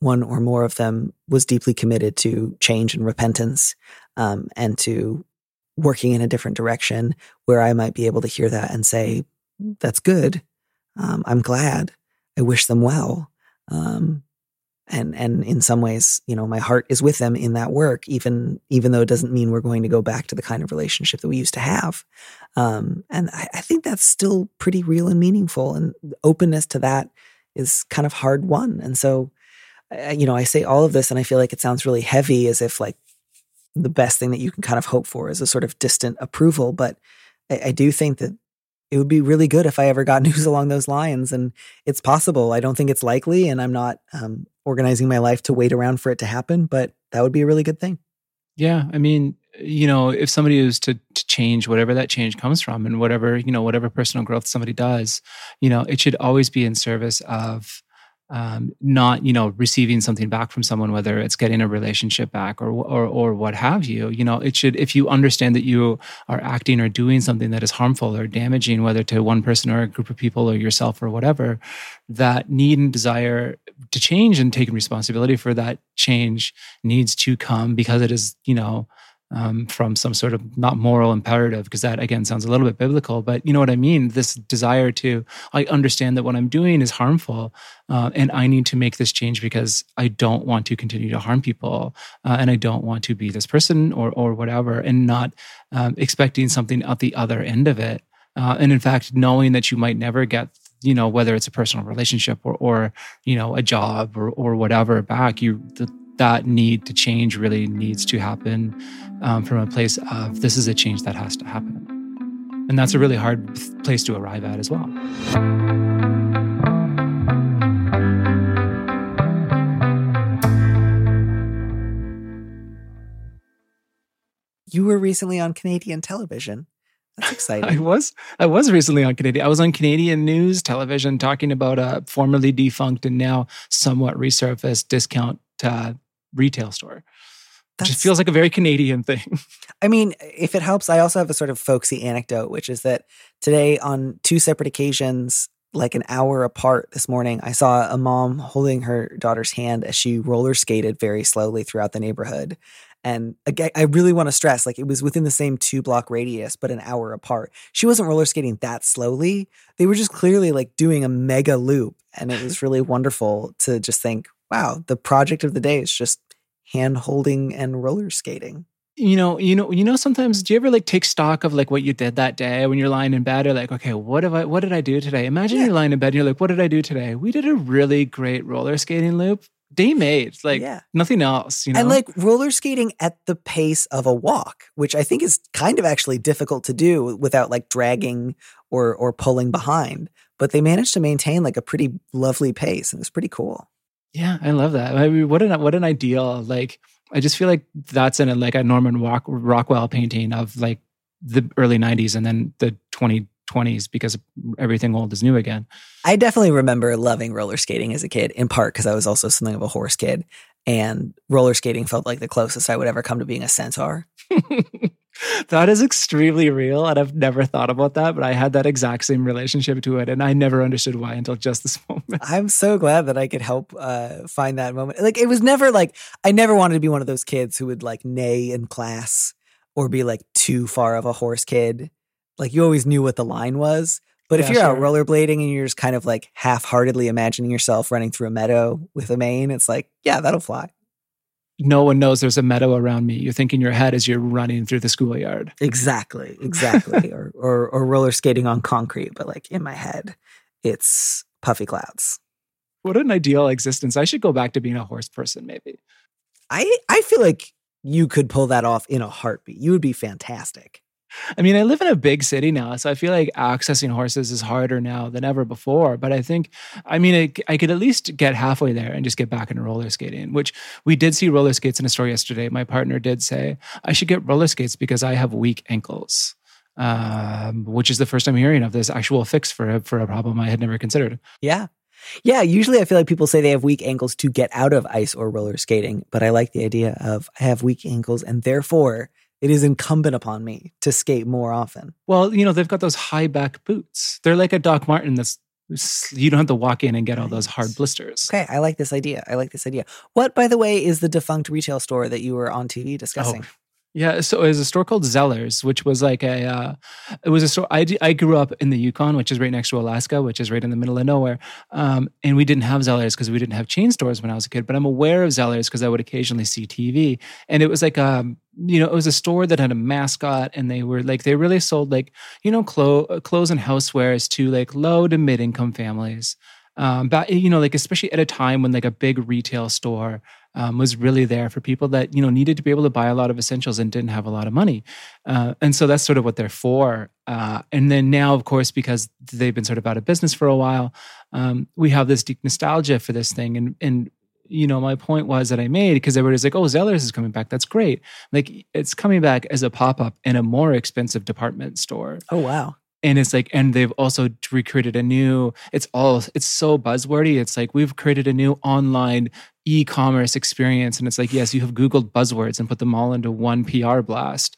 S1: one or more of them was deeply committed to change and repentance um, and to working in a different direction where I might be able to hear that and say, that's good. Um, I'm glad. I wish them well. Um, and and in some ways, you know, my heart is with them in that work, even even though it doesn't mean we're going to go back to the kind of relationship that we used to have. Um, and I, I think that's still pretty real and meaningful. And openness to that is kind of hard won. And so, you know, I say all of this, and I feel like it sounds really heavy, as if like the best thing that you can kind of hope for is a sort of distant approval. But I, I do think that it would be really good if I ever got news along those lines. And it's possible. I don't think it's likely, and I'm not um, organizing my life to wait around for it to happen, but that would be a really good thing.
S2: Yeah, I mean, you know, if somebody is to to change whatever that change comes from, and whatever you know, whatever personal growth somebody does, you know, it should always be in service of um, not you know receiving something back from someone, whether it's getting a relationship back or or or what have you. You know, it should if you understand that you are acting or doing something that is harmful or damaging, whether to one person or a group of people or yourself or whatever, that need and desire to change and taking responsibility for that change needs to come because it is you know um, from some sort of not moral imperative because that again sounds a little bit biblical but you know what i mean? This desire to i understand that what i'm doing is harmful uh, and i need to make this change because i don't want to continue to harm people uh, and i don't want to be this person or or whatever and not um, expecting something at the other end of it. Uh, and in fact knowing that you might never get you know whether it's a personal relationship or or you know a job or or whatever back you the, that need to change really needs to happen um, from a place of this is a change that has to happen and that's a really hard place to arrive at as well
S1: You were recently on Canadian television. That's exciting.
S2: I was I was recently on Canadian. I was on Canadian news television talking about a formerly defunct and now somewhat resurfaced discount uh, retail store.
S1: That's-
S2: just feels like a very Canadian thing.
S1: I mean, if it helps, I also have a sort of folksy anecdote, which is that today, on two separate occasions, like an hour apart this morning, I saw a mom holding her daughter's hand as she roller skated very slowly throughout the neighborhood. And again, I really want to stress like it was within the same two block radius, but an hour apart. She wasn't roller skating that slowly. They were just clearly like doing a mega loop. And it was really wonderful to just think, wow, the project of the day is just hand holding and roller skating.
S2: you know, you know, you know. Sometimes, do you ever like take stock of like what you did that day when you're lying in bed? Or like, okay, what have I? What did I do today? Imagine
S1: Yeah.
S2: you're lying in bed and you're like, what did I do today? We did a really great roller skating loop. Day made, like
S1: Yeah.
S2: nothing else. You know,
S1: And like roller skating at the pace of a walk, which I think is kind of actually difficult to do without like dragging or or pulling behind. But they managed to maintain like a pretty lovely pace, and it was pretty cool.
S2: Yeah, I love that. I mean, what an what an ideal. Like, I just feel like that's in a, like a Norman Rock, Rockwell painting of like the early '90s and then the 2020s because everything old is new again.
S1: I definitely remember loving roller skating as a kid, in part because I was also something of a horse kid, and roller skating felt like the closest I would ever come to being a centaur.
S2: that is extremely real, and I've never thought about that, but I had that exact same relationship to it, and I never understood why until just this moment.
S1: I'm so glad that I could help uh, find that moment. Like it was never like I never wanted to be one of those kids who would like neigh in class or be like too far of a horse kid. Like you always knew what the line was, But if you're out rollerblading and you're just kind of like half-heartedly imagining yourself running through a meadow with a mane, it's like, yeah, that'll fly.
S2: No one knows there's a meadow around me. You think in your head as you're running through the schoolyard.
S1: Exactly, exactly. or, or or roller skating on concrete, but like in my head, it's puffy clouds.
S2: What an ideal existence. I should go back to being a horse person, maybe.
S1: I I feel like you could pull that off in a heartbeat. You would be fantastic.
S2: I mean, I live in a big city now, so I feel like accessing horses is harder now than ever before. But I think, I mean, I, I could at least get halfway there and just get back into roller skating, which we did see roller skates in a store yesterday. My partner did say, I should get roller skates because I have weak ankles, um, which is the first I'm hearing of this actual fix for a, for a problem I had never considered.
S1: Yeah. Yeah, usually I feel like people say they have weak ankles to get out of ice or roller skating, but I like the idea of I have weak ankles and therefore it is incumbent upon me to skate more often.
S2: Well, you know, they've got those high back boots. They're like a Doc Martin that's, you don't have to walk in and get all those hard blisters.
S1: Okay, I like this idea. I like this idea. What, by the way, is the defunct retail store that you were on TV oh, discussing?
S2: Yeah, so it was a store called Zellers, which was like a, uh, it was a store. I, I grew up in the Yukon, which is right next to Alaska, which is right in the middle of nowhere. Um, and we didn't have Zellers because we didn't have chain stores when I was a kid. But I'm aware of Zellers because I would occasionally see TV. And it was like, um, you know, it was a store that had a mascot, and they were like, they really sold like, you know, clo- clothes and housewares to like low to mid income families. Um, but you know, like especially at a time when like a big retail store um, was really there for people that you know needed to be able to buy a lot of essentials and didn't have a lot of money, uh, and so that's sort of what they're for. Uh, and then now, of course, because they've been sort of out of business for a while, um, we have this deep nostalgia for this thing, and and you know, my point was that I made because everybody's like, "Oh, Zellers is coming back. That's great." Like it's coming back as a pop up in a more expensive department store
S1: Oh, wow.
S2: and it's like and they've also recreated a new it's all it's so buzzwordy it's like we've created a new online e-commerce experience. And it's like yes you have googled buzzwords and put them all into one pr blast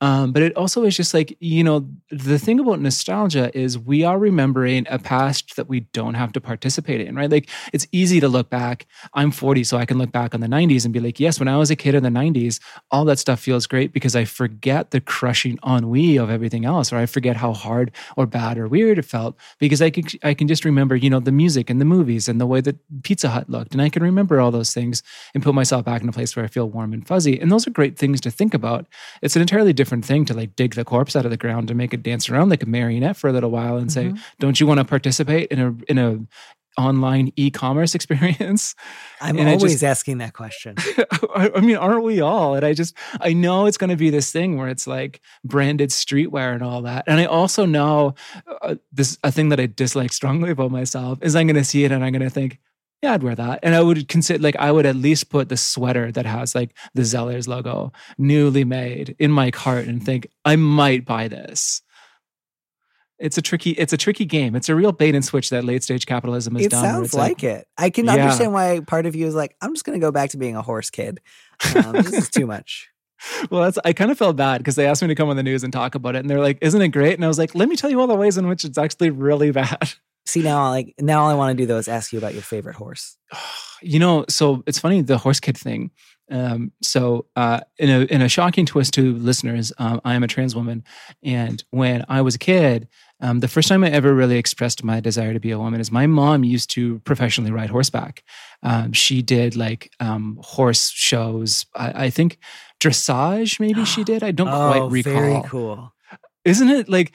S2: um, but it also is just like you know the thing about nostalgia is we are remembering a past that we don't have to participate in right? Like it's easy to look back. I'm 40 so i can look back on the 90s and be like yes when i was a kid in the 90s all that stuff feels great because i forget the crushing ennui of everything else or i forget how hard or bad or weird it felt because i can i can just remember you know the music and the movies and the way that pizza hut looked and i can remember all those things and put myself back in a place where i feel warm and fuzzy. And those are great things to think about. It's an entirely different thing to like dig the corpse out of the ground and make it dance around like a marionette for a little while and say don't you want to participate in a in a online e-commerce experience
S1: I'm
S2: And
S1: always
S2: just-
S1: asking that question.
S2: I I mean, aren't we all? And I just, I know it's going to be this thing where it's like branded streetwear and all that. And I also know uh, this, a thing that I dislike strongly about myself is I'm going to see it and I'm going to think, yeah, I'd wear that. And I would consider, like, I would at least put the sweater that has like the Zellers logo, newly made, in my cart and think, I might buy this. It's a tricky, it's a tricky game. It's a real bait and switch that late stage capitalism has
S1: it
S2: done. where
S1: sounds
S2: it's
S1: like, it. I can
S2: Yeah.
S1: understand why part of you is like, I'm just going to go back to being a horse kid. Um, this is too much.
S2: Well, that's I kind of felt bad because they asked me to come on the news and talk about it, and they're like, "Isn't it great?" And I was like, "Let me tell you all the ways in which it's actually really bad."
S1: See now, like now, all I want to do though is ask you about your favorite horse.
S2: you know, so it's funny the horse kid thing. Um, so uh, in a in a shocking twist to listeners, um, I am a trans woman, and when I was a kid, um, the first time I ever really expressed my desire to be a woman is my mom used to professionally ride horseback. Um, she did like um, horse shows. I, I think dressage, maybe she did. I don't quite
S1: oh,
S2: recall.
S1: very cool.
S2: isn't it like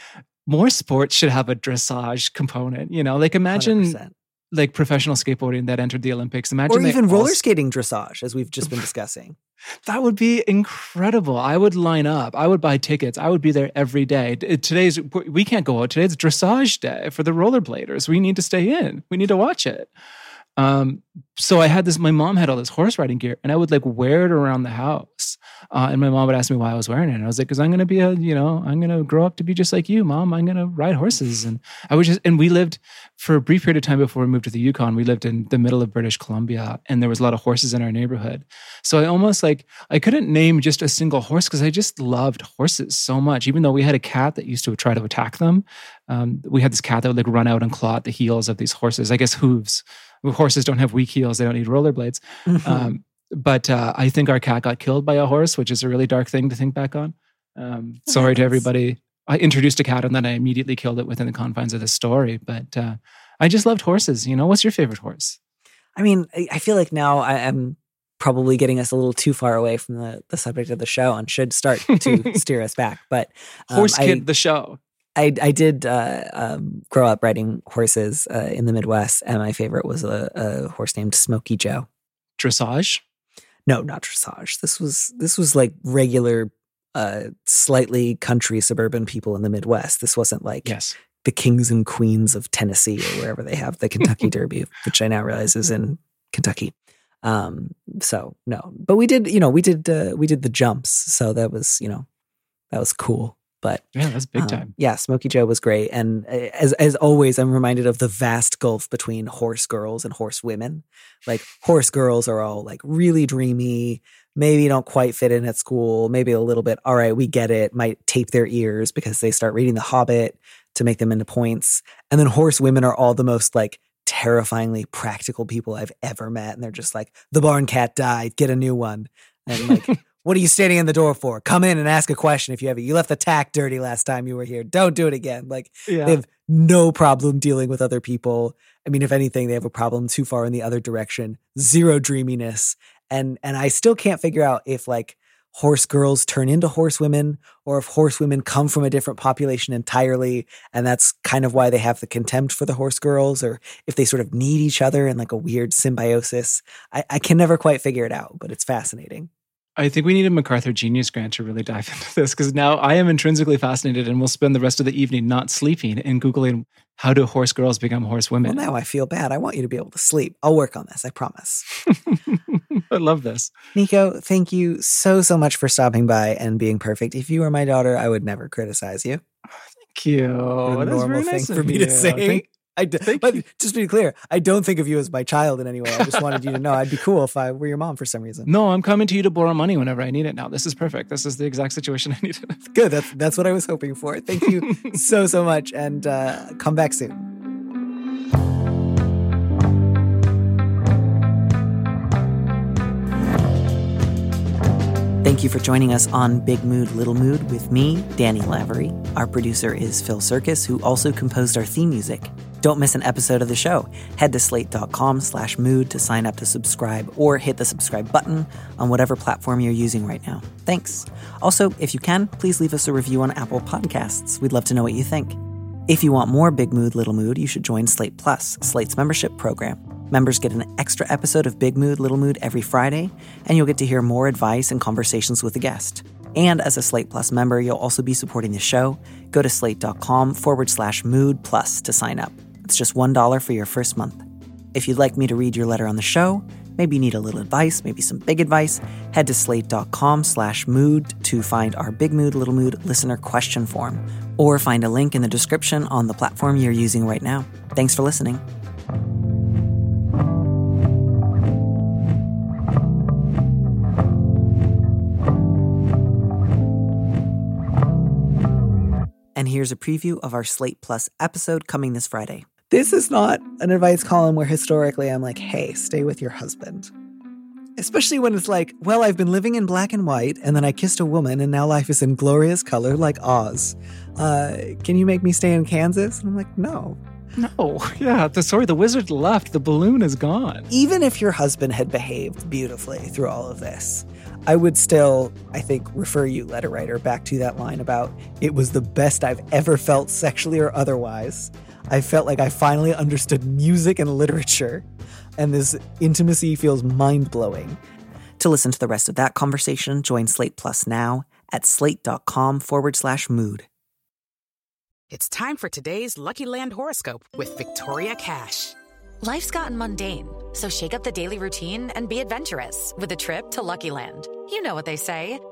S2: more sports should have a dressage component you know? Like imagine
S1: 100%.
S2: like professional skateboarding that entered the olympics. Imagine
S1: or even roller skating dressage, as we've just been discussing.
S2: that would be incredible. I would line up. I would buy tickets. I would be there every day. Uh, today's we can't go out. Today's dressage day for the rollerbladers. We need to stay in. We need to watch it um, so I had this. My mom had all this horse riding gear, and I would like wear it around the house. Uh, and my mom would ask me why I was wearing it, and I was like, "Because I'm going to be a, you know, I'm going to grow up to be just like you, mom. I'm going to ride horses." And I was just, and we lived for a brief period of time before we moved to the Yukon. We lived in the middle of British Columbia, and there was a lot of horses in our neighborhood. So I almost like I couldn't name just a single horse because I just loved horses so much. Even though we had a cat that used to try to attack them, um, we had this cat that would like run out and claw at the heels of these horses. I guess hooves. Horses don't have weak heels; they don't need rollerblades. Um, but uh, I think our cat got killed by a horse, which is a really dark thing to think back on. Um, sorry to everybody I introduced a cat and then I immediately killed it within the confines of the story. But uh, I just loved horses. You know, what's your favorite horse?
S1: I mean, I, I feel like now I am probably getting us a little too far away from the, the subject of the show and should start to steer us back. But um,
S2: Horse
S1: I-
S2: Kid, the show.
S1: I I did uh, um, grow up riding horses uh, in the Midwest, and my favorite was a, a horse named Smokey Joe.
S2: Dressage.
S1: No, not dressage. This was this was like regular, uh, slightly country suburban people in the Midwest. This wasn't like
S2: Yes.
S1: the kings and queens of Tennessee or wherever they have the Kentucky Derby, which I now realize is in Kentucky. Um, so no, but we did, you know, we did uh, we did the jumps, so that was you know that was cool. But
S2: Yeah, that's big
S1: um,
S2: time.
S1: Yeah, Smokey Joe was great, and uh, as as always, I'm reminded of the vast gulf between horse girls and horse women. Like horse girls are all like really dreamy, maybe don't quite fit in at school, maybe a little bit. All right, we get it. Might tape their ears because they start reading The Hobbit to make them into points, and then horse women are all the most like terrifyingly practical people I've ever met, and they're just like the barn cat died, get a new one, and like. What are you standing in the door for? Come in and ask a question if you have it. You left the tack dirty last time you were here. Don't do it again. Like
S2: Yeah.
S1: they have no problem dealing with other people. I mean, if anything, they have a problem too far in the other direction. Zero dreaminess. And and I still can't figure out if like horse girls turn into horse women or if horse women come from a different population entirely and that's kind of why they have the contempt for the horse girls or if they sort of need each other in like a weird symbiosis. I, I can never quite figure it out, but it's fascinating.
S2: I think we need a MacArthur Genius Grant to really dive into this because now I am intrinsically fascinated and we'll spend the rest of the evening not sleeping and Googling how do horse girls become horse women.
S1: Well, now I feel bad. I want you to be able to sleep. I'll work on this, I promise.
S2: I love this.
S1: Niko, thank you so, so much for stopping by and being perfect. If you were my daughter, I would never criticize you.
S2: Thank you.
S1: What a normal
S2: very
S1: thing
S2: nice
S1: for me
S2: you.
S1: to say.
S2: Thank-
S1: I d-
S2: thank
S1: but
S2: you.
S1: just to be clear, I don't think of you as my child in any way. I just wanted you to know I'd be cool if I were your mom for some reason.
S2: no, I'm coming to you to borrow money whenever I need it now. This is perfect. This is the exact situation I needed.
S1: Good. That's that's what I was hoping for. Thank you so so much, and uh, come back soon. Thank you for joining us on Big Mood, Little Mood with me, Danny Lavery. Our producer is Phil Surkis, who also composed our theme music. Don't miss an episode of the show. Head to slate.com slash mood to sign up to subscribe or hit the subscribe button on whatever platform you're using right now. Thanks. Also, if you can, please leave us a review on Apple Podcasts. We'd love to know what you think. If you want more Big Mood, Little Mood, you should join Slate Plus, Slate's membership program. Members get an extra episode of Big Mood, Little Mood every Friday, and you'll get to hear more advice and conversations with a guest. And as a Slate Plus member, you'll also be supporting the show. Go to slate.com forward slash mood plus to sign up. It's just $1 for your first month. If you'd like me to read your letter on the show, maybe you need a little advice, maybe some big advice, head to slate.com slash mood to find our Big Mood, Little Mood listener question form, or find a link in the description on the platform you're using right now. Thanks for listening. And here's a preview of our Slate Plus episode coming this Friday. This is not an advice column where historically I'm like, hey, stay with your husband. Especially when it's like, well, I've been living in black and white, and then I kissed a woman, and now life is in glorious color like Oz. Uh, can you make me stay in Kansas? And I'm like, no.
S2: No, yeah. The sorry, the wizard left. The balloon is gone.
S1: Even if your husband had behaved beautifully through all of this, I would still, I think, refer you, letter writer, back to that line about it was the best I've ever felt sexually or otherwise. I felt like I finally understood music and literature, and this intimacy feels mind blowing. To listen to the rest of that conversation, join Slate Plus now at slate.com forward slash mood.
S5: It's time for today's Lucky Land horoscope with Victoria Cash.
S6: Life's gotten mundane, so shake up the daily routine and be adventurous with a trip to Lucky Land. You know what they say